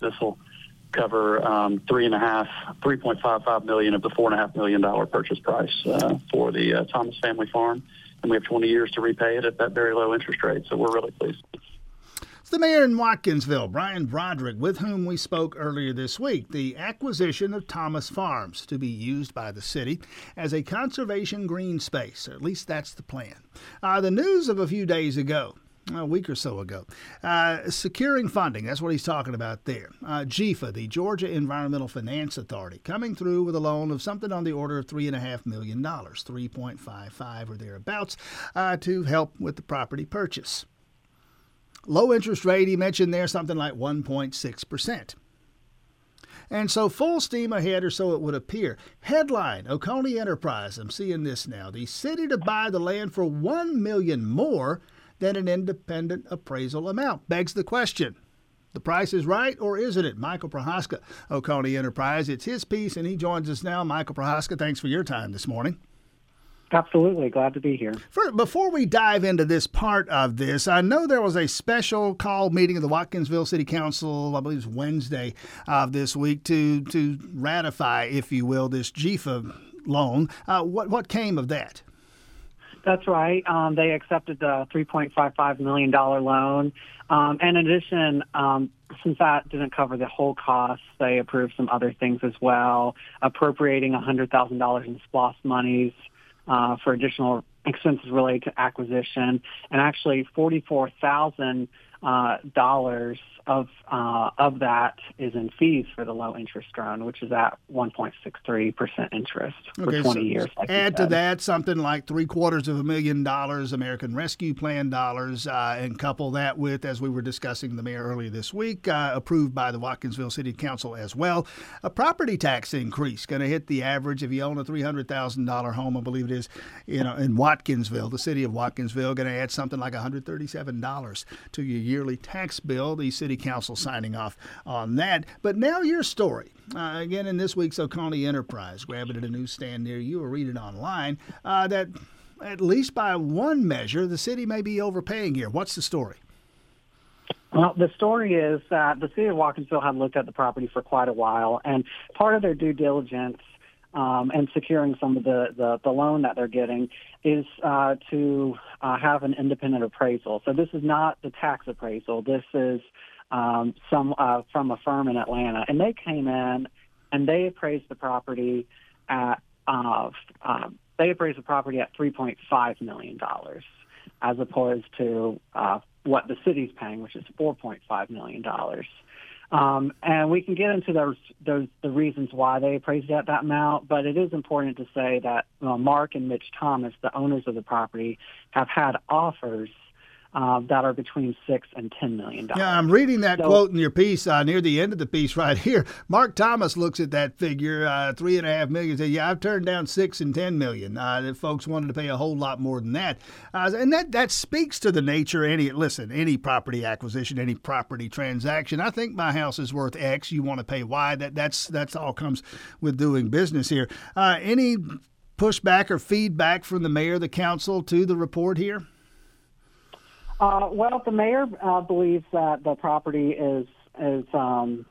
This will cover um, three and a half, three point five five million of the four and a half million dollar purchase price uh, for the uh, Thomas family farm, and we have 20 years to repay it at that very low interest rate. So we're really pleased. The mayor in Watkinsville, Brian Brodrick, with whom we spoke earlier this week. The acquisition of Thomas Farms to be used by the city as a conservation green space. Or at least that's the plan. Uh, the news of a few days ago a week or so ago. Uh, securing funding, that's what he's talking about there. Uh, GEFA, the Georgia Environmental Finance Authority, coming through with a loan of something on the order of $3.5 million, 3.55 or thereabouts, uh, to help with the property purchase. Low interest rate, he mentioned there something like 1.6%. And so full steam ahead, or so it would appear. Headline: Oconee Enterprise. I'm seeing this now. The city to buy the land for one million more than an independent appraisal amount. Begs the question: the price is right, or isn't it? Michael Prochaska, Oconee Enterprise. It's his piece, and he joins us now. Michael Prochaska, thanks for your time this morning. Absolutely. Glad to be here. For, before we dive into this part of this, I know there was a special call meeting of the Watkinsville City Council, I believe it's Wednesday of this week, to, to ratify, if you will, this GEFA loan. Uh, what, what came of that? That's right. Um, they accepted the $3.55 million loan. Um, and in addition, um, since that didn't cover the whole cost, they approved some other things as well, appropriating $100,000 in SPLOST monies uh, for additional expenses related to acquisition, and actually forty-four thousand uh, dollars of uh, of that is in fees for the low interest loan, which is at 1.63 percent interest for okay, 20 so years. Like add to that something like three quarters of a million dollars American Rescue Plan dollars, uh, and couple that with, as we were discussing the mayor earlier this week, uh, approved by the Watkinsville City Council as well, a property tax increase going to hit the average if you own a three hundred thousand dollar home, I believe it is, you know, in Watkinsville, the city of Watkinsville, going to add something like 137 dollars to your yearly tax bill. The city Council signing off on that. But now your story. Uh, again, in this week's Oconee Enterprise, grab it at a newsstand near you or read it online, uh, that at least by one measure, the city may be overpaying here. What's the story? Well, the story is that the city of Watkinsville had looked at the property for quite a while, and part of their due diligence um, and securing some of the, the, the loan that they're getting is uh, to uh, have an independent appraisal. So this is not the tax appraisal. This is um, some uh, from a firm in Atlanta, and they came in and they appraised the property at uh, they appraised the property at three point five million dollars, as opposed to uh, what the city's paying, which is four point five million dollars. Um, and we can get into those, those the reasons why they appraised at that amount, but it is important to say that uh, Mark and Mitch Thomas, the owners of the property, have had offers uh, that are between six and ten million dollars. Yeah, I'm reading that so, quote in your piece uh, near the end of the piece right here. Mark Thomas looks at that figure, uh, three and a half million. Says, "Yeah, I've turned down six and ten million. Uh, folks wanted to pay a whole lot more than that, uh, and that that speaks to the nature. Any listen, any property acquisition, any property transaction. I think my house is worth X. You want to pay Y. That that's that's all comes with doing business here. Uh, any pushback or feedback from the mayor, the council to the report here? Uh, well, the mayor uh, believes that the property is is. Um,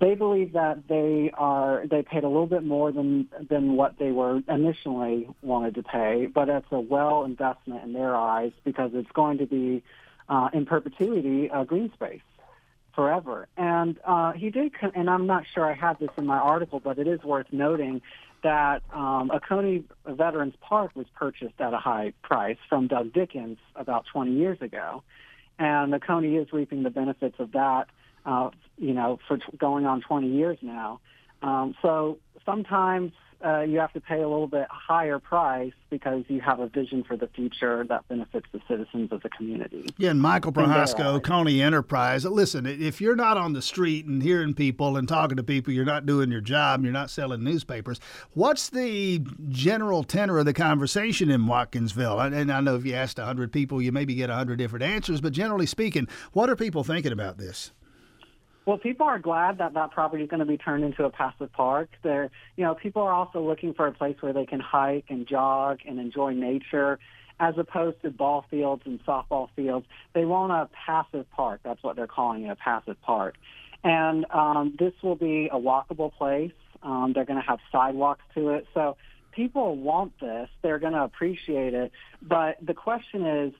they believe that they are they paid a little bit more than than what they were initially wanted to pay, but it's a well investment in their eyes because it's going to be uh, in perpetuity a green space forever. And uh, he did, and I'm not sure I have this in my article, but it is worth noting that um, Oconee Veterans Park was purchased at a high price from Doug Dickens about 20 years ago. And the Oconee is reaping the benefits of that, uh, you know, for t- going on 20 years now. Um, so sometimes uh, you have to pay a little bit higher price because you have a vision for the future that benefits the citizens of the community. Yeah, and Michael Prochaska, Oconee Enterprise. Listen, if you're not on the street and hearing people and talking to people, you're not doing your job, you're not selling newspapers. What's the general tenor of the conversation in Watkinsville? And I know if you asked 100 people, you maybe get 100 different answers, but generally speaking, what are people thinking about this? Well, people are glad that that property is going to be turned into a passive park. They're, you know, people are also looking for a place where they can hike and jog and enjoy nature, as opposed to ball fields and softball fields. They want a passive park. That's what they're calling it, a passive park. And um, this will be a walkable place. Um, they're going to have sidewalks to it. So people want this. They're going to appreciate it. But the question is,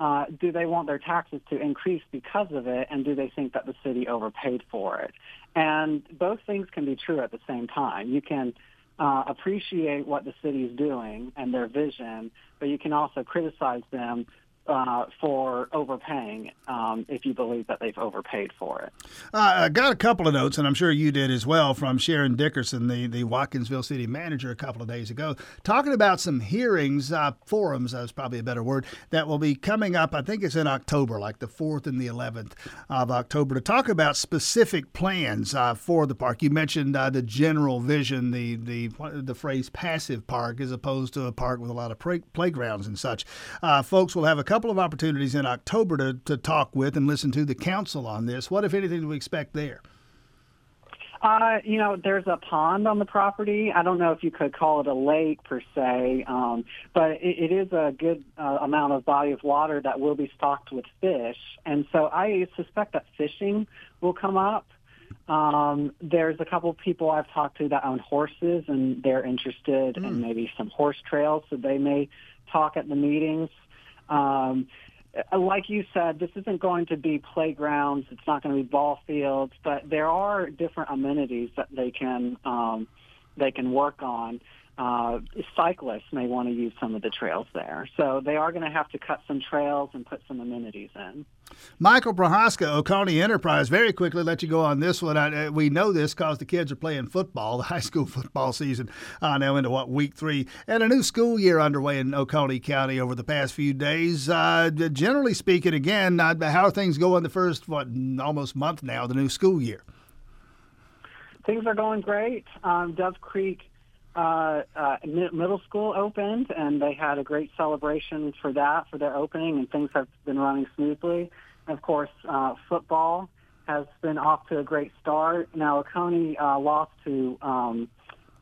uh, do they want their taxes to increase because of it, and do they think that the city overpaid for it? And both things can be true at the same time. You can uh, appreciate what the city is doing and their vision, but you can also criticize them uh, for overpaying um, if you believe that they've overpaid for it. Uh, I got a couple of notes, and I'm sure you did as well, from Sharon Dickerson, the, the Watkinsville city manager, a couple of days ago, talking about some hearings, uh, forums, that's probably a better word, that will be coming up. I think it's in October, like the 4th and the 11th of October, to talk about specific plans uh, for the park. You mentioned uh, the general vision, the, the, the phrase passive park, as opposed to a park with a lot of play- playgrounds and such. Uh, folks will have a couple couple of opportunities in October to, to talk with and listen to the council on this. What, if anything, do we expect there? Uh, you know, there's a pond on the property. I don't know if you could call it a lake per se, um, but it, it is a good uh, amount of body of water that will be stocked with fish. And so I suspect that fishing will come up. Um, there's a couple of people I've talked to that own horses, and they're interested mm. in maybe some horse trails, so they may talk at the meetings. Um, like you said, this isn't going to be playgrounds. It's not going to be ball fields, but there are different amenities that they can um, they can work on. Uh, cyclists may want to use some of the trails there, so they are going to have to cut some trails and put some amenities in. Michael Prochaska, Oconee Enterprise, very quickly let you go on this one. I, uh, we know this because the kids are playing football, the high school football season uh, now into what, week three, and a new school year underway in Oconee County over the past few days. Uh, generally speaking, again, uh, how are things going the first, what, almost month now, the new school year? Things are going great. Um, Dove Creek uh, uh, middle school opened, and they had a great celebration for that, for their opening, and things have been running smoothly. Of course, uh, football has been off to a great start. Now, Oconee uh, lost to um,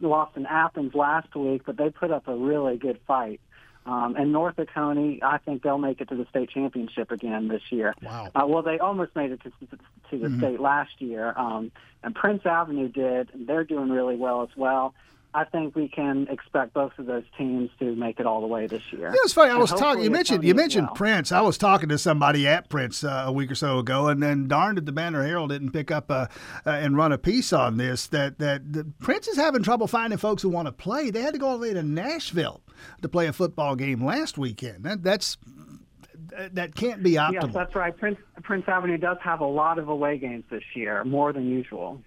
lost in Athens last week, but they put up a really good fight. Um, and North Oconee, I think they'll make it to the state championship again this year. Wow. Uh, well, they almost made it to, to the mm-hmm. state last year. Um, and Prince Avenue did, and they're doing really well as well. I think we can expect both of those teams to make it all the way this year. Yeah, it's funny. I was talking. You mentioned you mentioned well. Prince. I was talking to somebody at Prince uh, a week or so ago, and then darned if the Banner Herald didn't pick up uh, uh, and run a piece on this. That that the Prince is having trouble finding folks who want to play. They had to go all the way to Nashville to play a football game last weekend. That, that's that can't be optimal. Yes, that's right. Prince Prince Avenue does have a lot of away games this year, more than usual.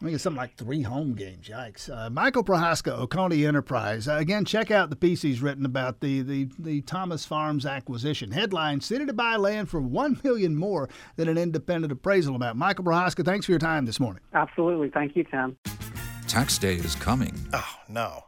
I think it's something like three home games. Yikes. Uh, Michael Prochaska, Oconee Enterprise. Uh, again, check out the piece he's written about the, the, the Thomas Farms acquisition. Headline City to buy land for 1 million more than an independent appraisal amount. Michael Prochaska, thanks for your time this morning. Absolutely. Thank you, Tim. Tax day is coming. Oh, no.